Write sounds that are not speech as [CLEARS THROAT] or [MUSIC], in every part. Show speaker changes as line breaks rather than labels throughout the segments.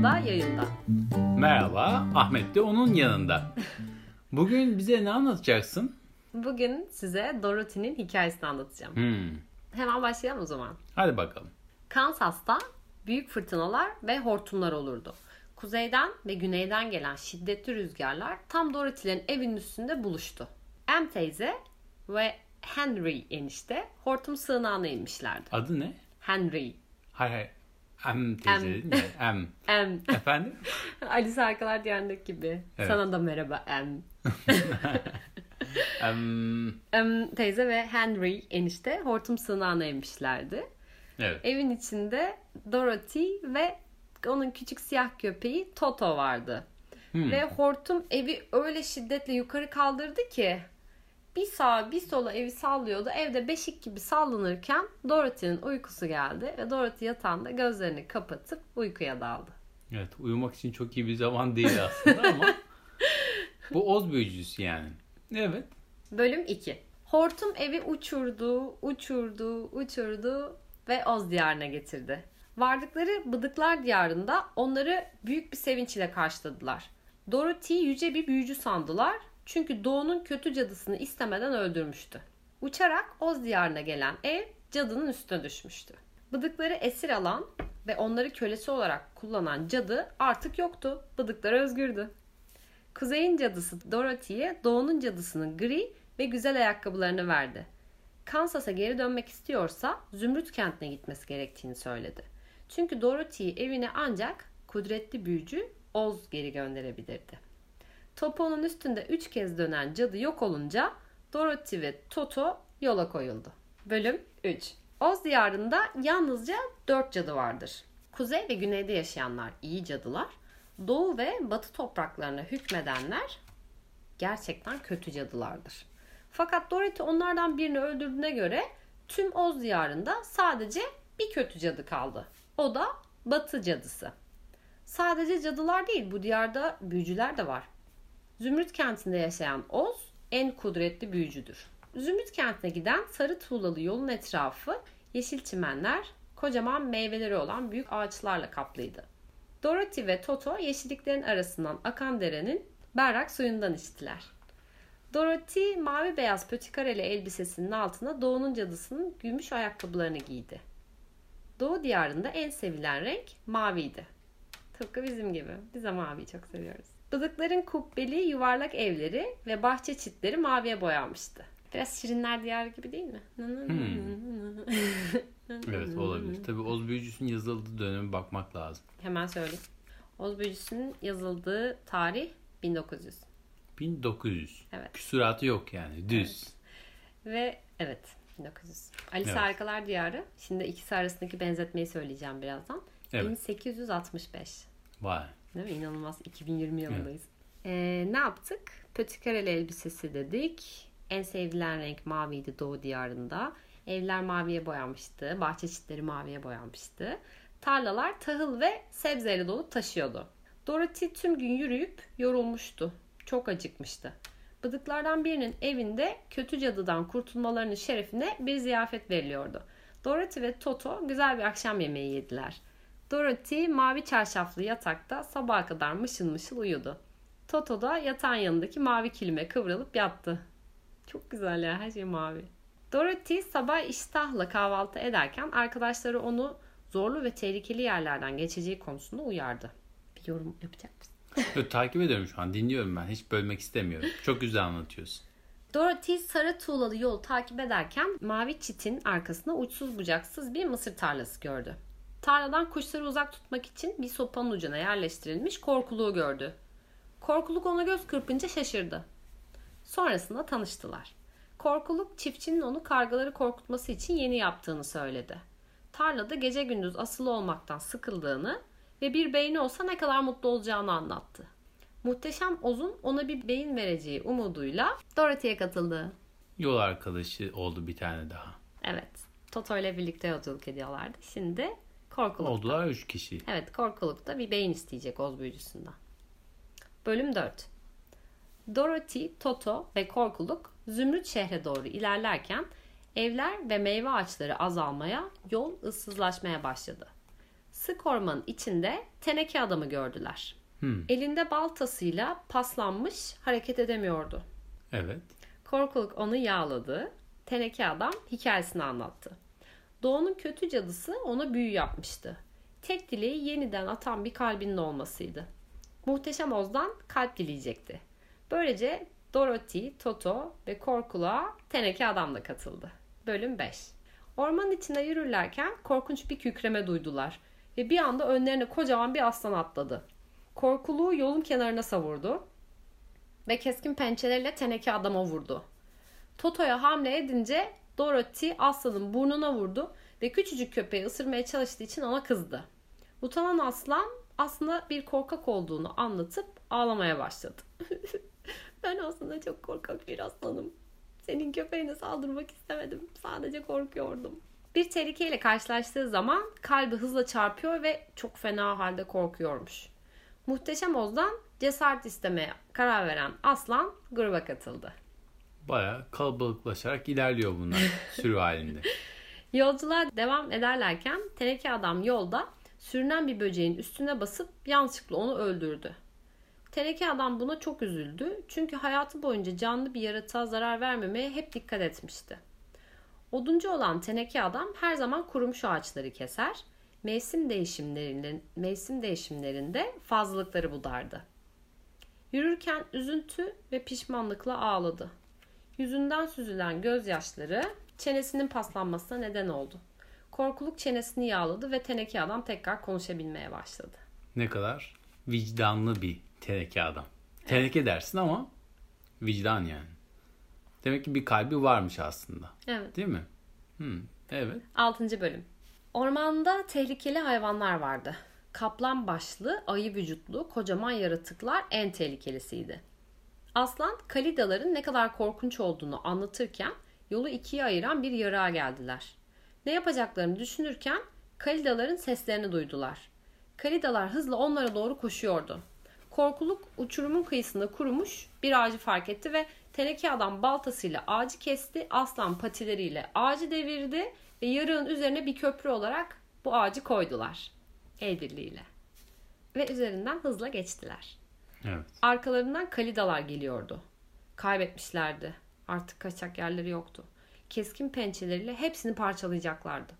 Havada yayında.
Merhaba, Ahmet de onun yanında. [LAUGHS] Bugün bize ne anlatacaksın?
Bugün size Dorothy'nin hikayesini anlatacağım.
Hmm.
Hemen başlayalım o zaman.
Hadi bakalım.
Kansas'ta büyük fırtınalar ve hortumlar olurdu. Kuzeyden ve güneyden gelen şiddetli rüzgarlar tam Dorothy'lerin evinin üstünde buluştu. Em teyze ve Henry enişte hortum sığınağına inmişlerdi.
Adı ne?
Henry.
Hayır hayır. Em teyze
Em.
Em. [LAUGHS] Efendim? [LAUGHS]
Alice Arkalar Diyarı'ndaki gibi.
Evet.
Sana da merhaba Em. [LAUGHS]
Em.
Em teyze ve Henry enişte hortum sığınağına inmişlerdi.
Evet.
Evin içinde Dorothy ve onun küçük siyah köpeği Toto vardı.
Hmm.
Ve hortum evi öyle şiddetle yukarı kaldırdı ki bir sağa bir sola evi sallıyordu. Evde beşik gibi sallanırken Dorothy'nin uykusu geldi ve Dorothy yatağında gözlerini kapatıp uykuya daldı.
Evet, uyumak için çok iyi bir zaman değil aslında ama [LAUGHS] bu oz büyücüsü yani. Evet.
Bölüm 2. Hortum evi uçurdu, uçurdu, uçurdu ve Oz diyarına getirdi. Vardıkları Bıdıklar diyarında onları büyük bir sevinç ile karşıladılar. Dorothy'yi yüce bir büyücü sandılar çünkü Doğu'nun kötü cadısını istemeden öldürmüştü. Uçarak Oz diyarına gelen ev cadının üstüne düşmüştü. Bıdıkları esir alan ve onları kölesi olarak kullanan cadı artık yoktu. Bıdıklar özgürdü. Kuzey'in cadısı Dorothy'ye Doğu'nun cadısının gri ve güzel ayakkabılarını verdi. Kansas'a geri dönmek istiyorsa Zümrüt kentine gitmesi gerektiğini söyledi. Çünkü Dorothy'yi evine ancak kudretli büyücü Oz geri gönderebilirdi. Topo'nun üstünde üç kez dönen cadı yok olunca Dorothy ve Toto yola koyuldu. Bölüm 3 Oz diyarında yalnızca dört cadı vardır. Kuzey ve güneyde yaşayanlar iyi cadılar. Doğu ve batı topraklarına hükmedenler gerçekten kötü cadılardır. Fakat Dorothy onlardan birini öldürdüğüne göre tüm Oz diyarında sadece bir kötü cadı kaldı. O da Batı cadısı. Sadece cadılar değil bu diyarda büyücüler de var. Zümrüt kentinde yaşayan Oz en kudretli büyücüdür. Zümrüt kentine giden sarı tuğlalı yolun etrafı yeşil çimenler, kocaman meyveleri olan büyük ağaçlarla kaplıydı. Dorothy ve Toto yeşilliklerin arasından akan derenin berrak suyundan içtiler. Dorothy mavi beyaz pötikareli elbisesinin altına Doğu'nun cadısının gümüş ayakkabılarını giydi. Doğu diyarında en sevilen renk maviydi. Tıpkı bizim gibi. Biz de maviyi çok seviyoruz. Bıdıkların kubbeli yuvarlak evleri ve bahçe çitleri maviye boyanmıştı. Biraz Şirinler Diyarı gibi değil mi? [LAUGHS]
Evet olabilir. Tabii oz büyücüsünün yazıldığı döneme bakmak lazım.
Hemen söyleyeyim. Oz Büyücüsü'nün yazıldığı tarih 1900.
1900.
Evet.
Küsuratı yok yani. Düz.
Ve evet 1900. Alice
Evet.
Harikalar Diyarı. Şimdi ikisi arasındaki benzetmeyi söyleyeceğim birazdan.
Evet.
1865.
Vay.
Değil mi? İnanılmaz. 2020 yılındayız. Ee, ne yaptık? Pötikareli elbisesi dedik. En sevilen renk maviydi Doğu diyarında. Evler maviye boyanmıştı. Bahçe çitleri maviye boyanmıştı. Tarlalar tahıl ve sebzeyle dolup taşıyordu. Dorothy tüm gün yürüyüp yorulmuştu. Çok acıkmıştı. Bıdıklardan birinin evinde kötü cadıdan kurtulmalarının şerefine bir ziyafet veriliyordu. Dorothy ve Toto güzel bir akşam yemeği yediler. Dorothy mavi çarşaflı yatakta sabaha kadar mışıl mışıl uyudu. Toto da yatağın yanındaki mavi kilime kıvrılıp yattı. Çok güzel ya her şey mavi. Dorothy sabah iştahla kahvaltı ederken arkadaşları onu zorlu ve tehlikeli yerlerden geçeceği konusunda uyardı. Bir yorum yapacak mısın? [LAUGHS]
Yok, takip ediyorum şu an. Dinliyorum ben. Hiç bölmek istemiyorum. Çok güzel anlatıyorsun.
Dorothy sarı tuğlalı yolu takip ederken mavi çitin arkasında uçsuz bucaksız bir mısır tarlası gördü. Tarladan kuşları uzak tutmak için bir sopanın ucuna yerleştirilmiş korkuluğu gördü. Korkuluk ona göz kırpınca şaşırdı. Sonrasında tanıştılar. Korkuluk çiftçinin onu kargaları korkutması için yeni yaptığını söyledi. Tarlada gece gündüz asılı olmaktan sıkıldığını ve bir beyni olsa ne kadar mutlu olacağını anlattı. Muhteşem Oz'un ona bir beyin vereceği umuduyla Dorothy'ye katıldı.
Yol arkadaşı oldu bir tane daha.
Evet, Toto ile birlikte yolculuk ediyorlardı. Şimdi Korkuluk.
Oldular üç kişi.
Evet, Korkuluk'ta bir beyin isteyecek Oz büyücüsünden. Bölüm 4 Dorothy, Toto ve Korkuluk Zümrüt şehre doğru ilerlerken evler ve meyve ağaçları azalmaya, yol ıssızlaşmaya başladı. Sık ormanın içinde teneke adamı gördüler.
Hmm.
Elinde baltasıyla paslanmış hareket edemiyordu.
Evet.
Korkuluk onu yağladı. Teneke adam hikayesini anlattı. Doğu'nun kötü cadısı ona büyü yapmıştı. Tek dileği yeniden atan bir kalbinin olmasıydı. Muhteşem Oz'dan kalp dileyecekti. Böylece Dorothy, Toto ve Korkuluk'a Teneke Adam da katıldı. Bölüm 5 Ormanın içinde yürürlerken korkunç bir kükreme duydular ve bir anda önlerine kocaman bir aslan atladı. Korkuluğu yolun kenarına savurdu ve keskin pençeleriyle teneke adama vurdu. Toto'ya hamle edince Dorothy aslanın burnuna vurdu ve küçücük köpeği ısırmaya çalıştığı için ona kızdı. Utanan aslan aslında bir korkak olduğunu anlatıp ağlamaya başladı. [LAUGHS] ben aslında çok korkak bir aslanım. Senin köpeğine saldırmak istemedim. Sadece korkuyordum. Bir tehlikeyle karşılaştığı zaman kalbi hızla çarpıyor ve çok fena halde korkuyormuş. Muhteşem Oz'dan cesaret istemeye karar veren aslan gruba katıldı.
Baya kalabalıklaşarak ilerliyor bunlar [LAUGHS] sürü halinde.
Yolculuğa devam ederlerken teneke adam yolda sürünen bir böceğin üstüne basıp yanlışlıkla onu öldürdü. Teneke adam buna çok üzüldü çünkü hayatı boyunca canlı bir yaratığa zarar vermemeye hep dikkat etmişti. Oduncu olan teneke adam her zaman kurumuş ağaçları keser, mevsim değişimlerinde, mevsim değişimlerinde fazlalıkları budardı. Yürürken üzüntü ve pişmanlıkla ağladı. Yüzünden süzülen gözyaşları çenesinin paslanmasına neden oldu. Korkuluk çenesini yağladı ve teneke adam tekrar konuşabilmeye başladı.
Ne kadar vicdanlı bir teneke adam. Teneke dersin ama vicdan yani. Demek ki bir kalbi varmış aslında.
Evet.
Değil mi? Hmm, evet.
6. bölüm. Ormanda tehlikeli hayvanlar vardı. Kaplan başlı, ayı vücutlu, kocaman yaratıklar en tehlikelisiydi. Aslan, kalidaların ne kadar korkunç olduğunu anlatırken yolu ikiye ayıran bir yarığa geldiler. Ne yapacaklarını düşünürken kalidaların seslerini duydular. Kalidalar hızla onlara doğru koşuyordu. Korkuluk uçurumun kıyısında kurumuş bir ağacı fark etti ve teneke adam baltasıyla ağacı kesti, aslan patileriyle ağacı devirdi ve yarığın üzerine bir köprü olarak bu ağacı koydular. El birliğiyle. Ve üzerinden hızla geçtiler.
Evet.
Arkalarından kalidalar geliyordu. Kaybetmişlerdi. Artık kaçak yerleri yoktu. Keskin pençeleriyle hepsini parçalayacaklardı.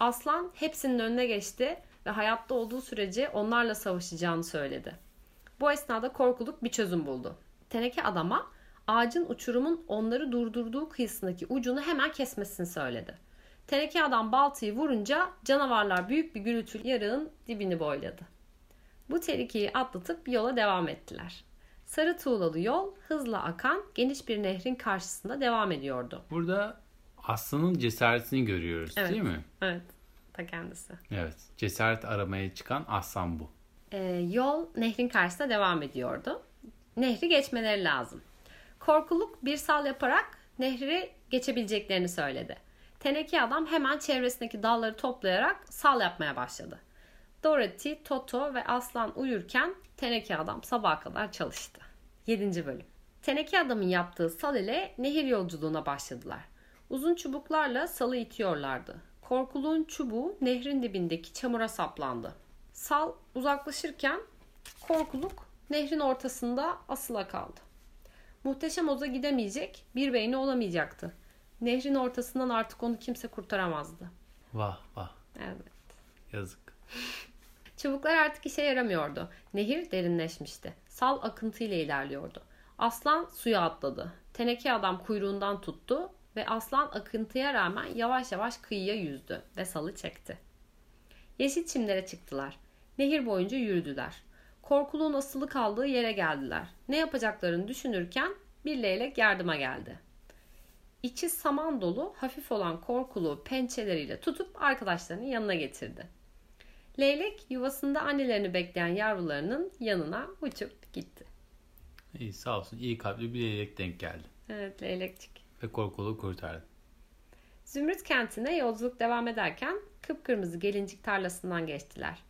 Aslan hepsinin önüne geçti ve hayatta olduğu sürece onlarla savaşacağını söyledi. Bu esnada korkuluk bir çözüm buldu. Teneke adama ağacın uçurumun onları durdurduğu kıyısındaki ucunu hemen kesmesini söyledi. Teneke adam baltayı vurunca canavarlar büyük bir gürültülü yarığın dibini boyladı. Bu tehlikeyi atlatıp yola devam ettiler. Sarı tuğlalı yol hızla akan geniş bir nehrin karşısında devam ediyordu.
Burada aslanın cesaretini görüyoruz
Evet.
değil mi?
Evet, ta kendisi.
Evet. Cesaret aramaya çıkan aslan bu.
Ee, yol nehrin karşısında devam ediyordu. Nehri geçmeleri lazım. Korkuluk bir sal yaparak nehri geçebileceklerini söyledi. Teneke adam hemen çevresindeki dalları toplayarak sal yapmaya başladı. Dorothy, Toto ve Aslan uyurken Teneke adam sabaha kadar çalıştı. 7. bölüm. Teneke adamın yaptığı sal ile nehir yolculuğuna başladılar. Uzun çubuklarla salı itiyorlardı. Korkuluğun çubuğu nehrin dibindeki çamura saplandı. Sal uzaklaşırken korkuluk nehrin ortasında asıla kaldı. Muhteşem Oz'a gidemeyecek, bir beyni olamayacaktı. Nehrin ortasından artık onu kimse kurtaramazdı.
Vah vah.
Evet.
Yazık.
Çubuklar artık işe yaramıyordu. Nehir derinleşmişti. Sal akıntıyla ilerliyordu. Aslan suya atladı. Teneke adam kuyruğundan tuttu ve aslan akıntıya rağmen yavaş yavaş kıyıya yüzdü ve salı çekti. Yeşil çimlere çıktılar. Nehir boyunca yürüdüler. Korkuluğun asılı kaldığı yere geldiler. Ne yapacaklarını düşünürken bir leylek yardıma geldi. İçi saman dolu, hafif olan korkuluğu pençeleriyle tutup arkadaşlarının yanına getirdi. Leylek yuvasında annelerini bekleyen yavrularının yanına uçup gitti.
İyi sağ olsun. İyi kalpli bir leylek denk geldi.
Evet leylekçik.
Ve korkulu kurtardı.
Zümrüt kentine yolculuk devam ederken kıpkırmızı gelincik tarlasından geçtiler.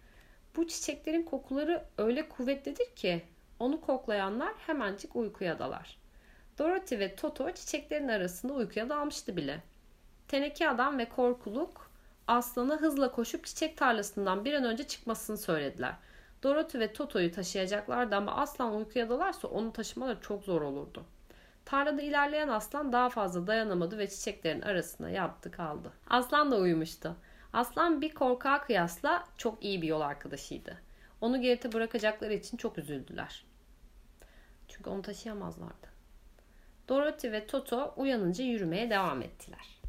Bu çiçeklerin kokuları öyle kuvvetlidir ki onu koklayanlar hemencik uykuya dalar. Dorothy ve Toto çiçeklerin arasında uykuya dalmıştı bile. Teneke adam ve korkuluk Aslan'a hızla koşup çiçek tarlasından bir an önce çıkmasını söylediler. Dorothy ve Toto'yu taşıyacaklardı ama aslan uykuya dalarsa onu taşımaları çok zor olurdu. Tarlada ilerleyen aslan daha fazla dayanamadı ve çiçeklerin arasına yattı kaldı. Aslan da uyumuştu. Aslan bir korkağa kıyasla çok iyi bir yol arkadaşıydı. Onu geride bırakacakları için çok üzüldüler. Çünkü onu taşıyamazlardı. Dorothy ve Toto uyanınca yürümeye devam ettiler.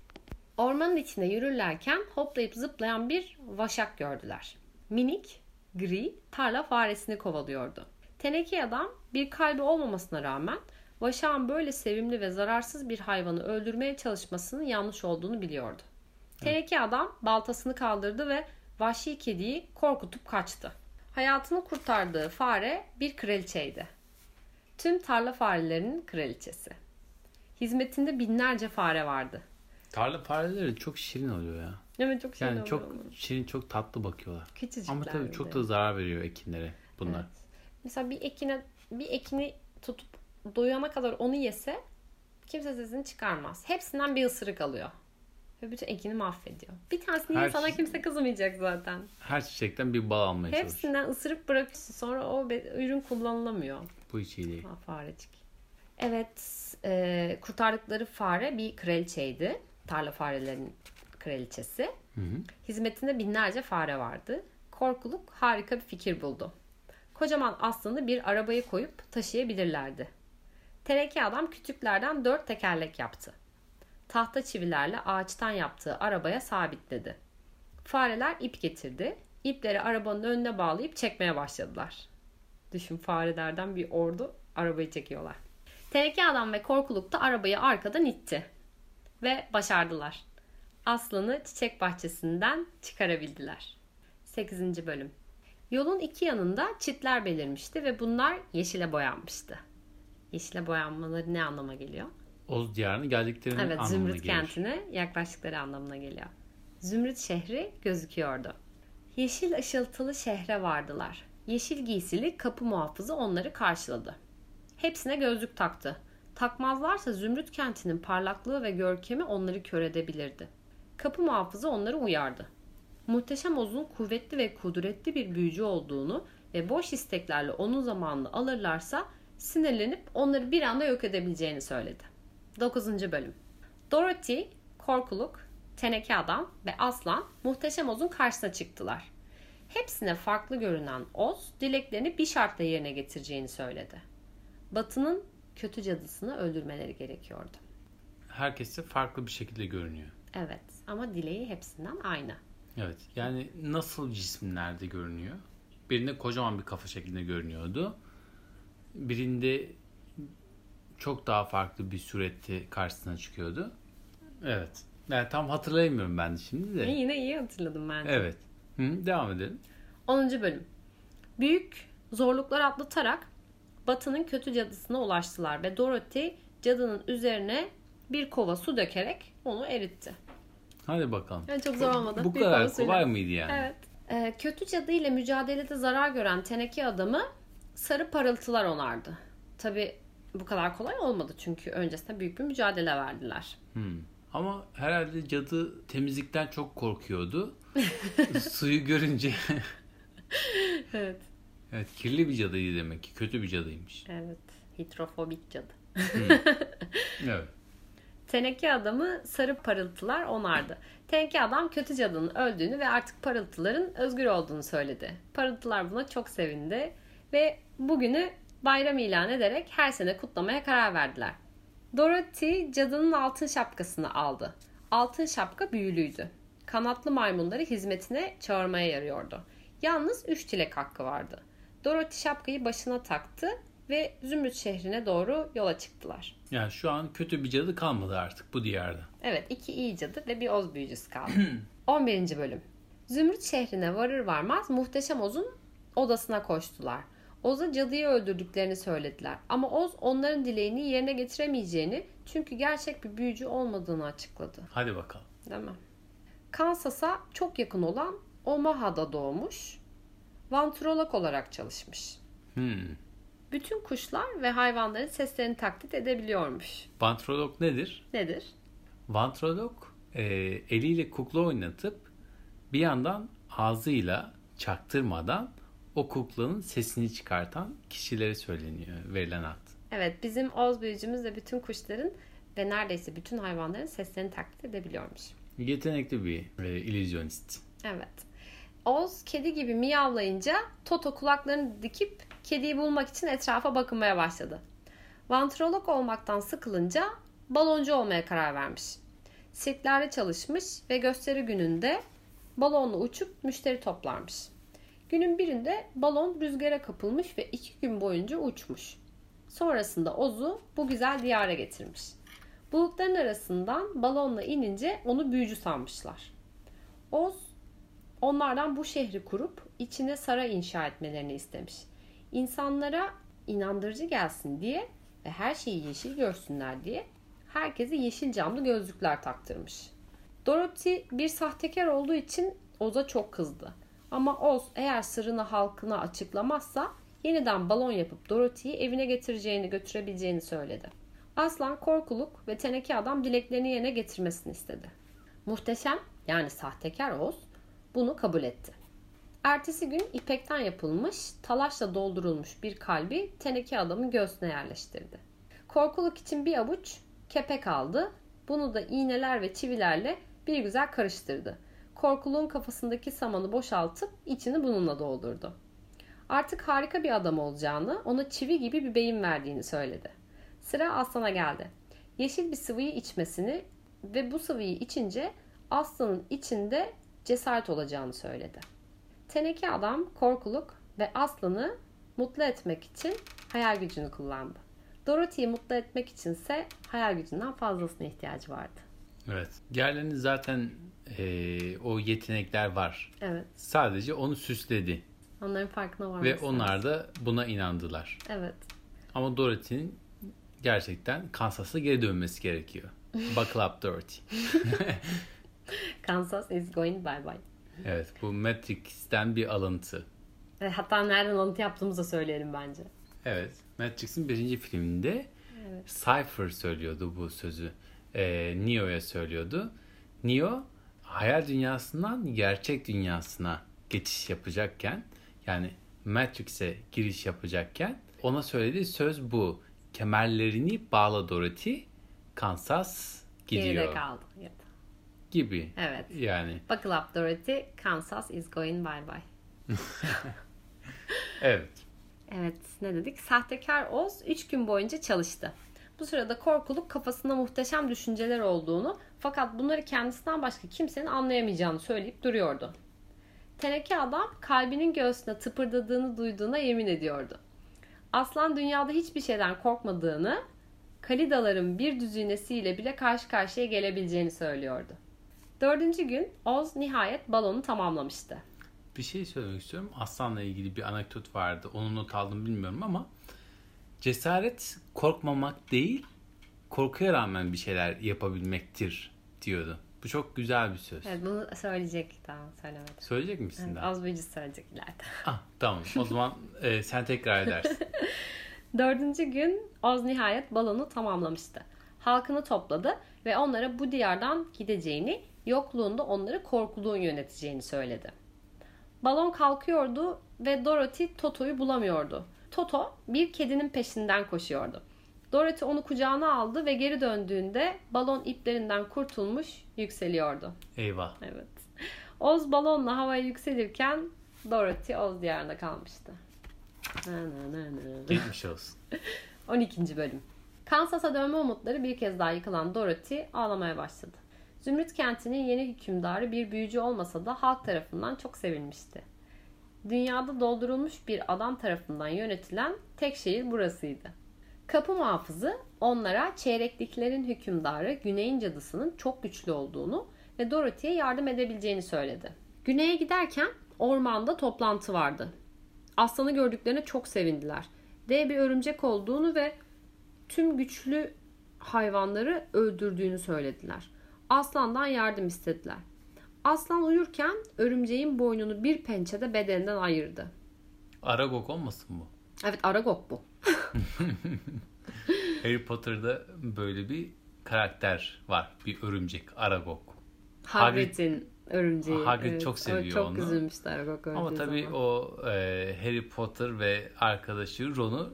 Ormanın içinde yürürlerken hoplayıp zıplayan bir vaşak gördüler. Minik, gri, tarla faresini kovalıyordu. Teneke adam bir kalbi olmamasına rağmen Vaşak'ın böyle sevimli ve zararsız bir hayvanı öldürmeye çalışmasının yanlış olduğunu biliyordu. Teneke adam baltasını kaldırdı ve vahşi kediyi korkutup kaçtı. Hayatını kurtardığı fare bir kraliçeydi. Tüm tarla farelerinin kraliçesi. Hizmetinde binlerce fare vardı.
Tarla fareleri çok şirin oluyor ya.
Evet çok şirin
Yani
oluyor
çok
onlar.
şirin, çok tatlı bakıyorlar.
Küçücükler
Ama tabii çok da zarar veriyor ekinlere bunlar.
Evet. Mesela bir ekine bir ekini tutup doyana kadar onu yese kimse sesini çıkarmaz. Hepsinden bir ısırık alıyor. Ve bütün ekini mahvediyor. Bir tanesini
Her
sana kimse kızmayacak zaten.
Her çiçekten bir bal almaya çalışıyor.
Hepsinden ısırıp bırakıyorsun. Sonra o ürün kullanılamıyor.
Bu hiç iyi değil.
Ha, farecik. Evet. e, kurtardıkları fare bir kraliçeydi. Tarla farelerin kraliçesi.
Hı hı.
Hizmetinde binlerce fare vardı. Korkuluk harika bir fikir buldu. Kocaman aslanı bir arabaya koyup taşıyabilirlerdi. Teneke adam kütüklerden dört tekerlek yaptı. Tahta çivilerle ağaçtan yaptığı arabaya sabitledi. Fareler ip getirdi. İpleri arabanın önüne bağlayıp çekmeye başladılar. Düşün farelerden bir ordu arabayı çekiyorlar. Teneke adam ve korkuluk da arabayı arkadan itti. Ve başardılar. Aslanı çiçek bahçesinden çıkarabildiler. 8. bölüm. Yolun iki yanında çitler belirmişti ve bunlar yeşile boyanmıştı. Yeşile boyanmaları ne anlama geliyor?
Oz diyarına geldiklerinin
Evet,
anlamına
Zümrüt
gelir.
kentine yaklaştıkları anlamına geliyor. Zümrüt şehri gözüküyordu. Yeşil ışıltılı şehre vardılar. Yeşil giysili kapı muhafızı onları karşıladı. Hepsine gözlük taktı. Takmazlarsa Zümrüt kentinin parlaklığı ve görkemi onları kör edebilirdi. Kapı muhafızı onları uyardı. Muhteşem Oz'un kuvvetli ve kudretli bir büyücü olduğunu ve boş isteklerle onun zamanını alırlarsa sinirlenip onları bir anda yok edebileceğini söyledi. 9. bölüm. Dorothy, Korkuluk, Teneke Adam ve Aslan Muhteşem Oz'un karşısına çıktılar. Hepsine farklı görünen Oz, dileklerini bir şartla yerine getireceğini söyledi. Batı'nın kötü cadısını öldürmeleri gerekiyordu.
Herkese farklı bir şekilde görünüyor.
Evet ama dileği hepsinden aynı.
Evet. Yani nasıl cisimlerde görünüyor? Birinde kocaman bir kafa şeklinde görünüyordu. Birinde çok daha farklı bir surette karşısına çıkıyordu. Evet. Yani tam hatırlayamıyorum ben de şimdi de.
yine iyi hatırladım bence.
Evet. Hı, devam edelim.
10. bölüm. Büyük zorluklar atlatarak Batı'nın kötü cadısına ulaştılar ve Dorothy cadının üzerine bir kova su dökerek onu eritti.
Hadi bakalım.
Yani çok zor olmadı.
Bu
Bir
kadar kolay mıydı yani?
Evet. Ee, kötü cadı ile mücadelede zarar gören teneke adamı sarı parıltılar onardı. Tabi bu kadar kolay olmadı çünkü öncesinde büyük bir mücadele verdiler.
Hmm. Ama herhalde cadı temizlikten çok korkuyordu. [LAUGHS] Suyu görünce
Evet.
Evet kirli bir cadıydı demek ki. Kötü bir cadıymış.
Evet. Hidrofobik cadı. [LAUGHS]
Evet.
Teneke adamı sarı parıltılar onardı. Teneke adam kötü cadının öldüğünü ve artık parıltıların özgür olduğunu söyledi. Parıltılar buna çok sevindi ve bugünü bayram ilan ederek her sene kutlamaya karar verdiler. Dorothy cadının altın şapkasını aldı. Altın şapka büyülüydü. Kanatlı maymunları hizmetine çağırmaya yarıyordu. Yalnız üç dilek hakkı vardı. Dorothy şapkayı başına taktı ve Zümrüt şehrine doğru yola çıktılar.
Yani şu an kötü bir cadı kalmadı artık bu diyarda.
Evet iki iyi cadı ve bir Oz büyücüsü kaldı. [CLEARS THROAT] 11. bölüm. Zümrüt şehrine varır varmaz Muhteşem Oz'un odasına koştular. Oz'a cadıyı öldürdüklerini söylediler. Ama Oz onların dileğini yerine getiremeyeceğini çünkü gerçek bir büyücü olmadığını açıkladı.
Hadi bakalım.
Değil mi? Kansas'a çok yakın olan Omaha'da doğmuş. Vantrolog olarak çalışmış.
Hmm.
Bütün kuşlar ve hayvanların seslerini taklit edebiliyormuş.
Vantrolog nedir?
Nedir?
Vantrolog e, eliyle kukla oynatıp Bir yandan ağzıyla çaktırmadan o kuklanın sesini çıkartan kişilere söyleniyor verilen ad.
Evet bizim Oz büyücümüz de bütün kuşların ve neredeyse bütün hayvanların seslerini taklit edebiliyormuş.
Yetenekli bir e, illüzyonist.
Evet. Oz kedi gibi miyavlayınca Toto kulaklarını dikip kediyi bulmak için etrafa bakınmaya başladı. Vantrolog olmaktan sıkılınca baloncu olmaya karar vermiş. Sirklerde çalışmış ve gösteri gününde balonla uçup müşteri toplarmış. Günün birinde balon rüzgara kapılmış ve iki gün boyunca uçmuş. Sonrasında Oz'u bu güzel diyara getirmiş. Bulutların arasından balonla inince onu büyücü sanmışlar. Oz onlardan bu şehri kurup içine saray inşa etmelerini istemiş. İnsanlara inandırıcı gelsin diye ve her şeyi yeşil görsünler diye herkese yeşil camlı gözlükler taktırmış. Dorothy bir sahtekar olduğu için Oz'a çok kızdı. Ama Oz eğer sırrını halkına açıklamazsa yeniden balon yapıp Dorothy'yi evine getireceğini götürebileceğini söyledi. Aslan korkuluk ve teneke adam dileklerini yerine getirmesini istedi. Muhteşem yani sahtekar Oz bunu kabul etti. Ertesi gün ipekten yapılmış, talaşla doldurulmuş bir kalbi teneke adamın göğsüne yerleştirdi. Korkuluk için bir avuç kepek aldı. Bunu da iğneler ve çivilerle bir güzel karıştırdı. Korkuluğun kafasındaki samanı boşaltıp içini bununla doldurdu. Artık harika bir adam olacağını, ona çivi gibi bir beyin verdiğini söyledi. Sıra aslana geldi. Yeşil bir sıvıyı içmesini ve bu sıvıyı içince aslanın içinde cesaret olacağını söyledi. Teneke adam korkuluk ve aslanı mutlu etmek için hayal gücünü kullandı. Dorothy'yi mutlu etmek içinse hayal gücünden fazlasına ihtiyacı vardı.
Evet. Diğerlerinin zaten e, o yetenekler var.
Evet.
Sadece onu süsledi.
Onların farkına varmak
Ve onlar da buna inandılar.
Evet.
Ama Dorothy'nin gerçekten Kansas'a geri dönmesi gerekiyor. [LAUGHS] Buckle up Dorothy. [LAUGHS] [LAUGHS]
Kansas is going bye bye.
Evet bu Matrix'ten bir alıntı.
E, hatta nereden alıntı yaptığımızı da söyleyelim bence.
Evet. Matrix'in birinci filminde
Evet.
Cypher söylüyordu bu sözü. Ee, Neo'ya söylüyordu. Neo hayal dünyasından gerçek dünyasına geçiş yapacakken yani Matrix'e giriş yapacakken ona söylediği söz bu. Kemerlerini bağla Dorothy. Kansas gidiyor.
Geride kaldı. Evet.
Gibi.
Evet.
Yani
Buckle up Dorothy. Kansas is going bye bye. [LAUGHS]
evet.
Evet ne dedik? Sahtekar Oz 3 gün boyunca çalıştı. Bu sırada korkuluk kafasında muhteşem düşünceler olduğunu fakat bunları kendisinden başka kimsenin anlayamayacağını söyleyip duruyordu. Teneke adam kalbinin göğsüne tıpırdadığını duyduğuna yemin ediyordu. Aslan dünyada hiçbir şeyden korkmadığını, kalidaların bir düzinesiyle bile karşı karşıya gelebileceğini söylüyordu. Dördüncü gün Oz nihayet balonu tamamlamıştı.
Bir şey söylemek istiyorum. Aslan'la ilgili bir anekdot vardı. Onu not aldım bilmiyorum ama cesaret korkmamak değil, korkuya rağmen bir şeyler yapabilmektir diyordu. Bu çok güzel bir söz.
Evet bunu söyleyecek tamam söylemedim.
Söyleyecek misin
Evet,
daha?
az büyücü söyleyecek ileride. [LAUGHS]
Ah, tamam. O zaman e, sen tekrar edersin. [LAUGHS]
Dördüncü gün Oz nihayet balonu tamamlamıştı. Halkını topladı ve onlara bu diyardan gideceğini, yokluğunda onları korkuluğun yöneteceğini söyledi. Balon kalkıyordu ve Dorothy Toto'yu bulamıyordu. Toto bir kedinin peşinden koşuyordu. Dorothy onu kucağına aldı ve geri döndüğünde balon iplerinden kurtulmuş yükseliyordu.
Eyvah.
Evet. Oz balonla havaya yükselirken Dorothy Oz diyarında kalmıştı.
Geçmiş olsun. [LAUGHS]
12. bölüm. Kansas'a dönme umutları bir kez daha yıkılan Dorothy ağlamaya başladı. Zümrüt kentinin yeni hükümdarı bir büyücü olmasa da halk tarafından çok sevilmişti. Dünyada doldurulmuş bir adam tarafından yönetilen tek şehir burasıydı. Kapı muhafızı onlara çeyrekliklerin hükümdarı Güney'in cadısının çok güçlü olduğunu ve Dorothy'ye yardım edebileceğini söyledi. Güney'e giderken ormanda toplantı vardı. Aslanı gördüklerine çok sevindiler. Dev bir örümcek olduğunu ve tüm güçlü hayvanları öldürdüğünü söylediler. Aslandan yardım istediler. Aslan uyurken örümceğin boynunu bir pençede bedeninden ayırdı.
Aragog olmasın bu?
Evet Aragog bu. [LAUGHS]
Harry Potter'da böyle bir karakter var. Bir örümcek. Aragog.
Hagrid'in örümceği.
Hagrid
Evet,
çok seviyor
çok
onu.
üzülmüştü Aragog
Ama tabii
zaman.
o e, Harry Potter ve arkadaşı Ron'u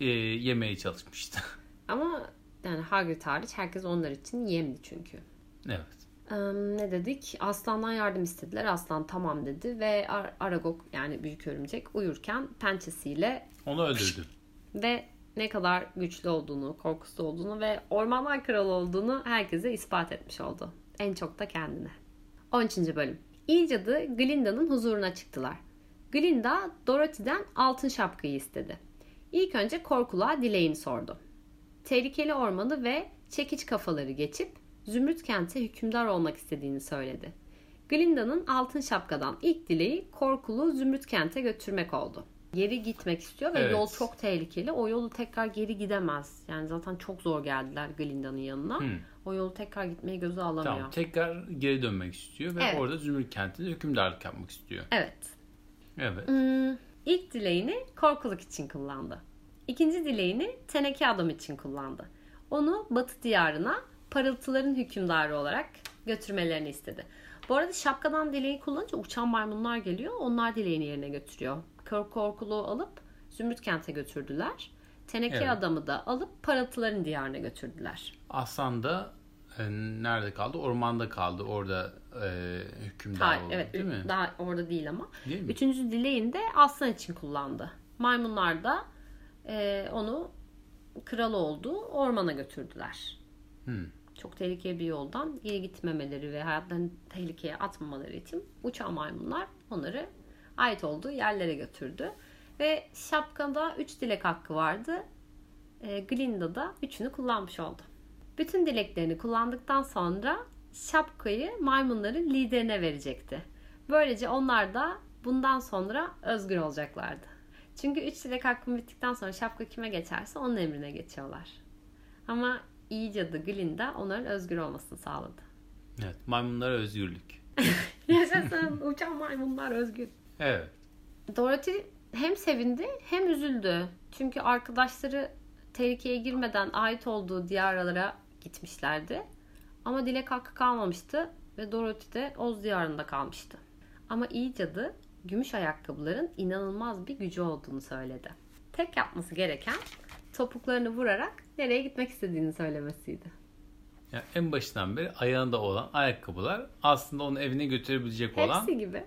e, yemeye çalışmıştı.
Ama yani Hagrid hariç herkes onlar için yemdi çünkü.
Evet.
Ee, ne dedik? Aslandan yardım istediler. Aslan tamam dedi ve Ar- Aragog yani büyük örümcek uyurken pençesiyle
Onu öldürdü.
ve ne kadar güçlü olduğunu, korkusuz olduğunu ve ormanlar kralı olduğunu herkese ispat etmiş oldu. En çok da kendine. 13. bölüm. İyi cadı Glinda'nın huzuruna çıktılar. Glinda Dorothy'den altın şapkayı istedi. İlk önce korkuluğa dileğini sordu. Tehlikeli ormanı ve çekiç kafaları geçip Zümrüt kente hükümdar olmak istediğini söyledi. Glinda'nın altın şapkadan ilk dileği korkulu Zümrüt kente götürmek oldu. Geri gitmek istiyor ve
Evet.
yol çok tehlikeli. O yolu tekrar geri gidemez. Yani zaten çok zor geldiler Glinda'nın yanına.
Hmm.
O yolu tekrar gitmeyi göze alamıyor.
Tamam. Tekrar geri dönmek istiyor ve
Evet.
orada Zümrüt kentinde hükümdarlık yapmak istiyor.
Evet.
Evet.
Hmm, ilk dileğini korkuluk için kullandı. İkinci dileğini teneke adam için kullandı. Onu batı diyarına parıltıların hükümdarı olarak götürmelerini istedi. Bu arada şapkadan dileği kullanınca uçan maymunlar geliyor. Onlar dileğini yerine götürüyor. Kor- Korkuluğu alıp Zümrüt kente götürdüler. Teneke
Evet.
adamı da alıp parıltıların diyarına götürdüler.
Aslan da e, nerede kaldı? Ormanda kaldı. Orada e, hükümdar
Hayır,
oldu
evet
değil mi?
daha orada değil ama.
Değil mi?
Üçüncü dileğini de aslan için kullandı. Maymunlar da e, onu kral olduğu ormana götürdüler.
Hmm.
Çok tehlikeli bir yoldan geri gitmemeleri ve hayatlarını tehlikeye atmamaları için uçan maymunlar onları ait olduğu yerlere götürdü. Ve şapkada 3 dilek hakkı vardı. E, Glinda da üçünü kullanmış oldu. Bütün dileklerini kullandıktan sonra şapkayı maymunların liderine verecekti. Böylece onlar da bundan sonra özgür olacaklardı. Çünkü 3 dilek hakkım bittikten sonra şapka kime geçerse onun emrine geçiyorlar. Ama iyi cadı Glinda onların özgür olmasını sağladı.
Evet. Maymunlara özgürlük. [LAUGHS]
Yaşasın uçan maymunlar özgür.
Evet.
Dorothy hem sevindi hem üzüldü. Çünkü arkadaşları tehlikeye girmeden ait olduğu diyarlara gitmişlerdi. Ama dilek hakkı kalmamıştı ve Dorothy de Oz diyarında kalmıştı. Ama iyi cadı gümüş ayakkabıların inanılmaz bir gücü olduğunu söyledi. Tek yapması gereken topuklarını vurarak nereye gitmek istediğini söylemesiydi.
Yani en başından beri ayağında olan ayakkabılar aslında onu evine götürebilecek olan
Hepsi gibi.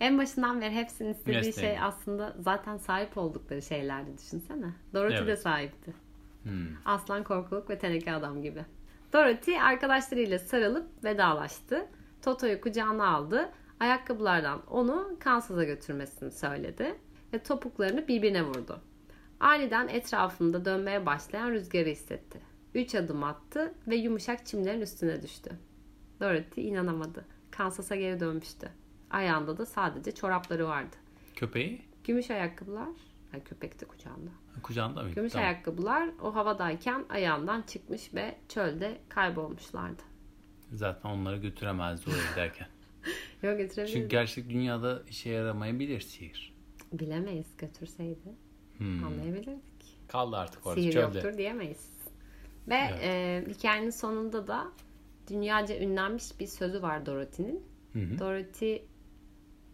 En başından beri hepsinin istediği
Mesleği.
şey aslında zaten sahip oldukları şeylerdi düşünsene. Dorothy de
Evet.
sahipti.
Hmm.
Aslan korkuluk ve teneke adam gibi. Dorothy arkadaşlarıyla sarılıp vedalaştı. Toto'yu kucağına aldı. Ayakkabılardan onu Kansas'a götürmesini söyledi. Ve topuklarını birbirine vurdu. Aniden etrafında dönmeye başlayan rüzgarı hissetti. Üç adım attı ve yumuşak çimlerin üstüne düştü. Dorothy inanamadı. Kansas'a geri dönmüştü. Ayağında da sadece çorapları vardı.
köpeği
Gümüş ayakkabılar, ay köpek de kucağında.
kucağında mıydı?
Gümüş
Tamam.
ayakkabılar o havadayken ayağından çıkmış ve çölde kaybolmuşlardı.
Zaten onları götüremezdi oraya giderken. [LAUGHS]
Yok getirebiliriz.
Çünkü gerçek dünyada işe yaramayabilir sihir.
Bilemeyiz götürseydi.
Hmm.
Anlayabilirdik.
Kaldı artık orada
Sihir
çölde.
yoktur diyemeyiz. Ve
Evet.
e, hikayenin sonunda da dünyaca ünlenmiş bir sözü var Dorothy'nin. Dorothy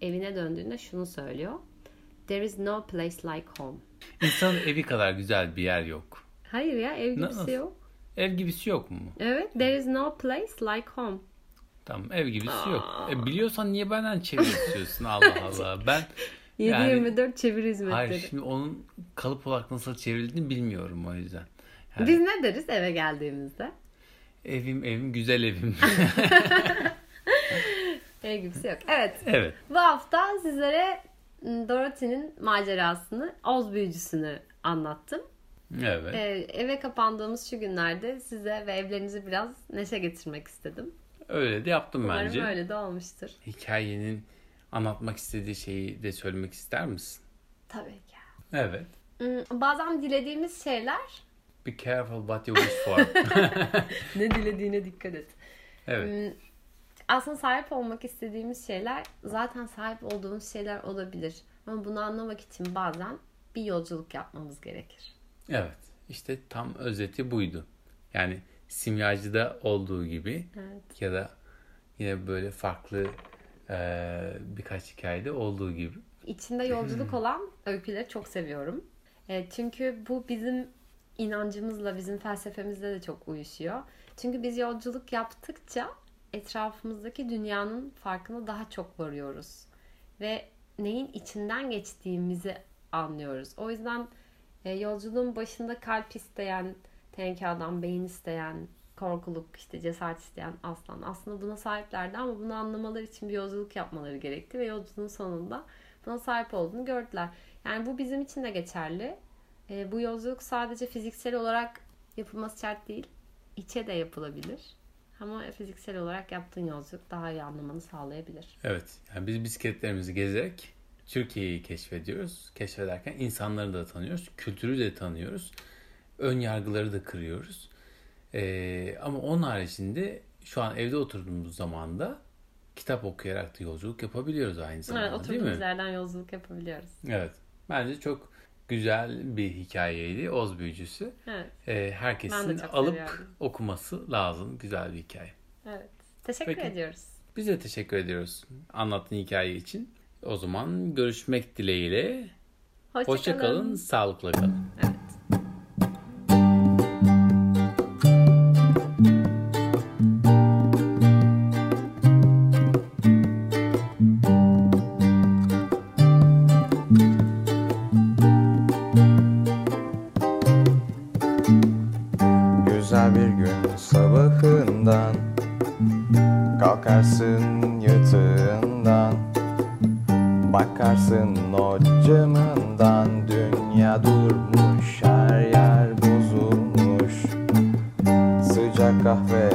evine döndüğünde şunu söylüyor. There is no place like home.
İnsanın evi kadar güzel bir yer yok.
Hayır ya ev
Nasıl?
gibisi yok.
Ev gibisi yok mu?
Evet there is no place like home.
Tamam ev gibisi yok. E, biliyorsan niye benden çevir istiyorsun Allah [LAUGHS] Allah. Ben
7-24 çeviri hizmetleri.
hayır şimdi onun kalıp olarak nasıl çevrildiğini bilmiyorum o yüzden. Yani
Biz ne deriz eve geldiğimizde?
evim evim güzel evim. [LAUGHS] [LAUGHS]
Ev gibisi yok. Evet.
evet.
Bu hafta sizlere m, Dorothy'nin macerasını, Oz büyücüsünü anlattım.
Evet.
Ee, eve kapandığımız şu günlerde size ve evlerinizi biraz neşe getirmek istedim.
Öyle de yaptım
Umarım
bence.
öyle de olmuştur.
Hikayenin anlatmak istediği şeyi de söylemek ister misin?
Tabii ki.
Evet.
Hmm, Bazen dilediğimiz şeyler
Be careful what you wish for. [LAUGHS]
ne dilediğine dikkat et.
evet.
Hmm, Aslında sahip olmak istediğimiz şeyler zaten sahip olduğumuz şeyler olabilir. Ama bunu anlamak için bazen bir yolculuk yapmamız gerekir.
Evet. İşte tam özeti buydu. Yani simyacıda olduğu gibi
Evet.
ya da Yine böyle farklı e, birkaç hikayede olduğu gibi.
İçinde yolculuk [LAUGHS] olan öyküleri çok seviyorum. E, çünkü bu bizim inancımızla, bizim felsefemizle de çok uyuşuyor. Çünkü biz yolculuk yaptıkça etrafımızdaki dünyanın farkına daha çok varıyoruz. Ve neyin içinden geçtiğimizi anlıyoruz. O yüzden e, yolculuğun başında kalp isteyen, tenke adam, beyin isteyen, korkuluk, işte cesaret isteyen aslan. Aslında buna sahiplerdi ama bunu anlamaları için bir yolculuk yapmaları gerekti ve yolculuğun sonunda buna sahip olduğunu gördüler. Yani bu bizim için de geçerli. E, bu yolculuk sadece fiziksel olarak yapılması şart değil. İçe de yapılabilir. Ama fiziksel olarak yaptığın yolculuk daha iyi anlamanı sağlayabilir.
Evet. Yani biz bisikletlerimizi gezerek Türkiye'yi keşfediyoruz. Keşfederken insanları da tanıyoruz. Kültürü de tanıyoruz. Ön yargıları da kırıyoruz. Ee, ama onun haricinde şu an evde oturduğumuz zaman da kitap okuyarak da yolculuk yapabiliyoruz aynı zamanda
evet,
değil mi?
Oturduğumuz yerden yolculuk yapabiliyoruz.
Evet. Bence çok güzel bir hikayeydi. Oz Büyücüsü.
Evet.
Ee, herkesin alıp seviyorum. okuması lazım. Güzel bir hikaye.
Evet. Teşekkür Peki. ediyoruz.
Biz de teşekkür ediyoruz anlattığın hikaye için. O zaman görüşmek dileğiyle. Hoşça, Hoşça kalın. kalın, sağlıkla kalın.
Evet.
Güzel bir gün sabahından. Kalkarsın yatağından Bakarsın o camından. Dünya durmuş her yer bozulmuş. Sıcak kahve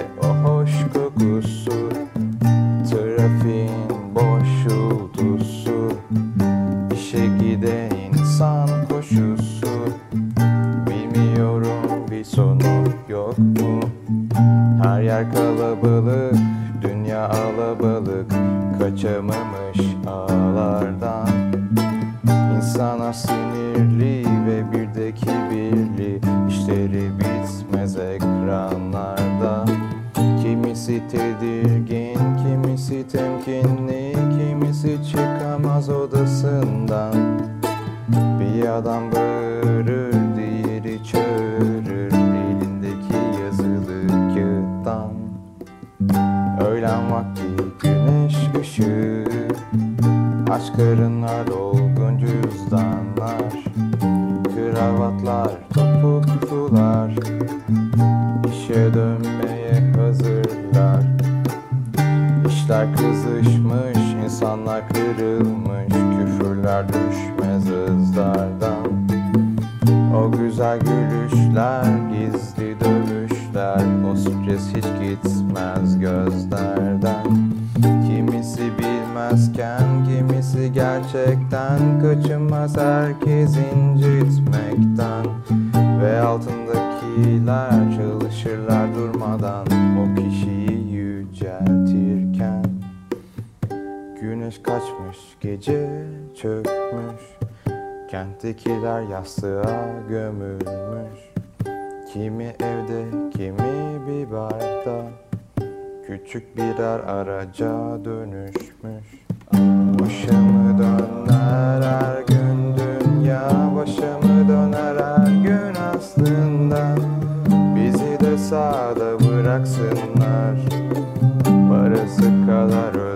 adam bağırır, diğeri çağırır Elindeki yazılı kağıttan Öğlen vakti güneş ışığı. Aç karınlar dolgun cüzdanlar Kravatlar topuklular. İşe dönmeye hazırlar. İşler kızışmış insanlar kırılmış Küfürler güzel gülüşler gizli dövüşler. O stres hiç gitmez gözlerden. Kimisi bilmezken kimisi gerçekten. Kaçınmaz herkes incitmekten. Ve altındakiler çalışırlar durmadan. O kişiyi yüceltirken. Güneş kaçmış gece çökmüş Kenttekiler yastığa gömülmüş. Kimi evde kimi bir barda. Küçük birer araca dönüşmüş. Başımı döner her gün dünya. Başımı döner her gün aslında. Bizi de sağda bıraksınlar. Parası kadar